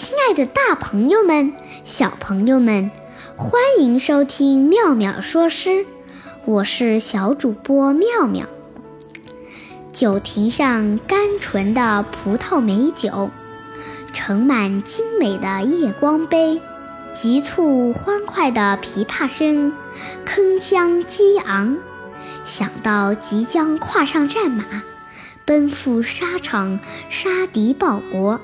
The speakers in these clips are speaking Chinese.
亲爱的，大朋友们、小朋友们，欢迎收听妙妙说诗，我是小主播妙妙。酒亭上甘醇的葡萄美酒，盛满精美的夜光杯，急促欢快的琵琶声，铿锵激昂。想到即将跨上战马，奔赴沙场，杀敌报国。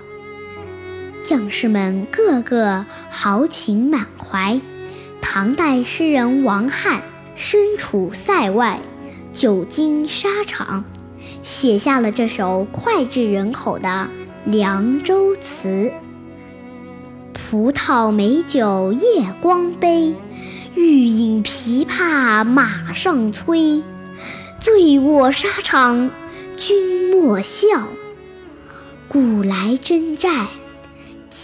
将士们个个豪情满怀。唐代诗人王翰身处塞外，久经沙场，写下了这首脍炙人口的《凉州词》：葡萄美酒夜光杯，欲饮琵琶马上催。醉卧沙场君莫笑，古来征战。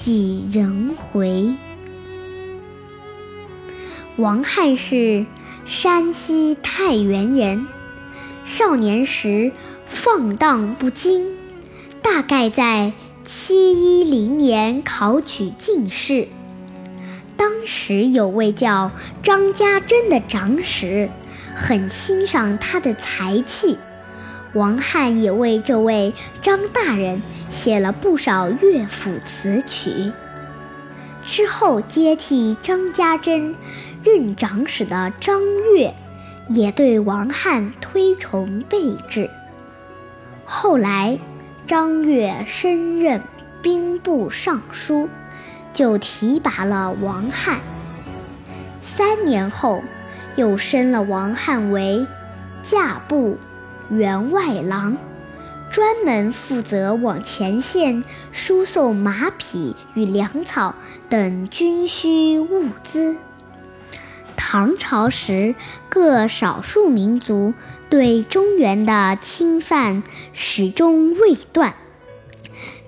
几人回？王翰是山西太原人，少年时放荡不羁，大概在七一零年考取进士。当时有位叫张家珍的长史，很欣赏他的才气。王翰也为这位张大人写了不少乐府词曲。之后接替张家珍任长史的张悦，也对王翰推崇备至。后来，张悦升任兵部尚书，就提拔了王翰。三年后，又升了王翰为驾部。员外郎，专门负责往前线输送马匹与粮草等军需物资。唐朝时，各少数民族对中原的侵犯始终未断，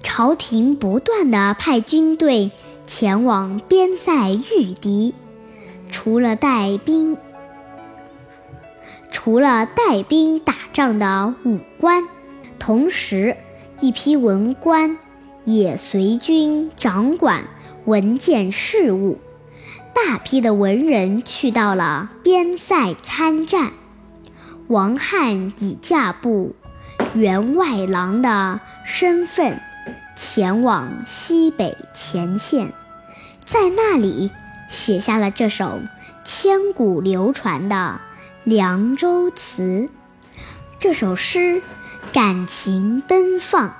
朝廷不断地派军队前往边塞御敌，除了带兵。除了带兵打仗的武官，同时一批文官也随军掌管文件事务。大批的文人去到了边塞参战。王翰以驾部员外郎的身份前往西北前线，在那里写下了这首千古流传的。《凉州词》这首诗，感情奔放，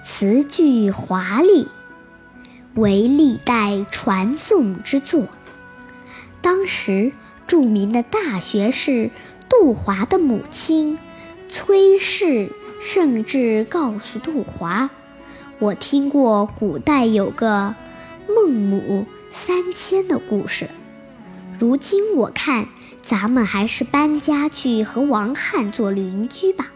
词句华丽，为历代传颂之作。当时著名的大学士杜华的母亲崔氏，甚至告诉杜华：“我听过古代有个孟母三迁的故事。”如今我看，咱们还是搬家去和王翰做邻居吧。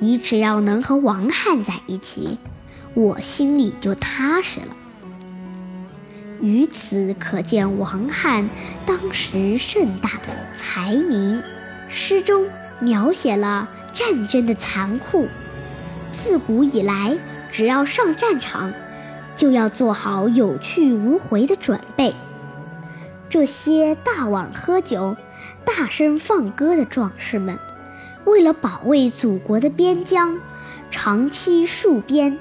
你只要能和王翰在一起，我心里就踏实了。于此可见王翰当时盛大的才名。诗中描写了战争的残酷，自古以来，只要上战场，就要做好有去无回的准备。这些大碗喝酒、大声放歌的壮士们，为了保卫祖国的边疆，长期戍边，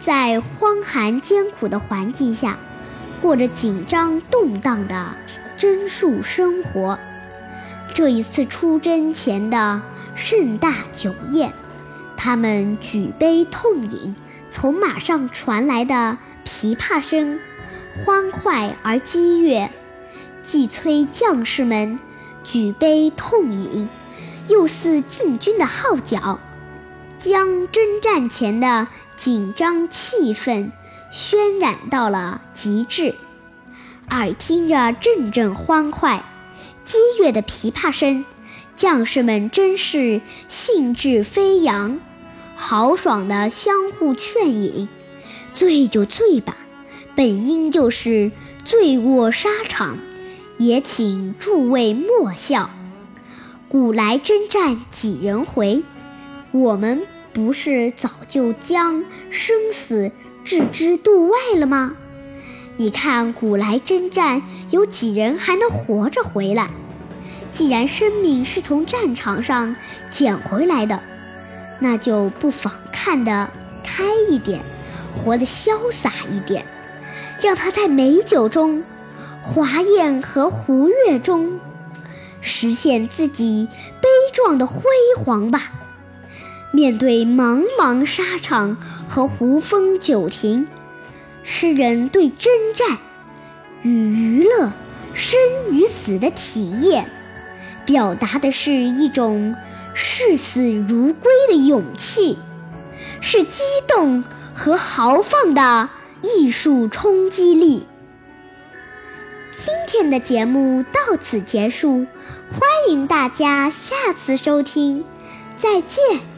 在荒寒艰苦的环境下，过着紧张动荡的征戍生活。这一次出征前的盛大酒宴，他们举杯痛饮，从马上传来的琵琶声，欢快而激越。既催将士们举杯痛饮，又似进军的号角，将征战前的紧张气氛渲染到了极致。耳听着阵阵欢快、激越的琵琶声，将士们真是兴致飞扬，豪爽地相互劝饮：“醉就醉吧，本应就是醉卧沙场。”也请诸位莫笑，古来征战几人回？我们不是早就将生死置之度外了吗？你看古来征战，有几人还能活着回来？既然生命是从战场上捡回来的，那就不妨看得开一点，活得潇洒一点，让他在美酒中、华宴和胡乐中，实现自己悲壮的辉煌吧。面对茫茫沙场和胡风酒亭，诗人对征战与娱乐、生与死的体验。表达的是一种视死如归的勇气，是激动和豪放的艺术冲击力。今天的节目到此结束，欢迎大家下次收听，再见。